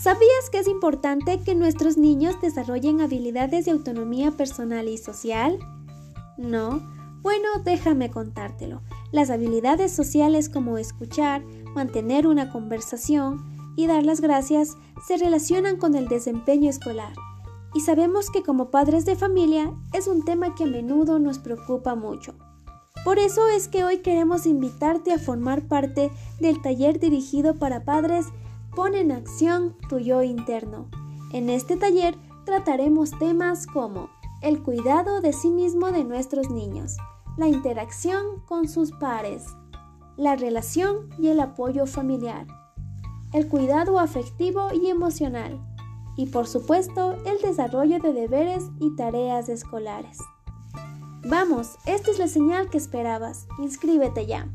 ¿Sabías que es importante que nuestros niños desarrollen habilidades de autonomía personal y social? No. Bueno, déjame contártelo. Las habilidades sociales como escuchar, mantener una conversación y dar las gracias se relacionan con el desempeño escolar. Y sabemos que como padres de familia es un tema que a menudo nos preocupa mucho. Por eso es que hoy queremos invitarte a formar parte del taller dirigido para padres Pon en acción tu yo interno. En este taller trataremos temas como el cuidado de sí mismo de nuestros niños, la interacción con sus pares, la relación y el apoyo familiar, el cuidado afectivo y emocional, y por supuesto el desarrollo de deberes y tareas escolares. Vamos, esta es la señal que esperabas. Inscríbete ya.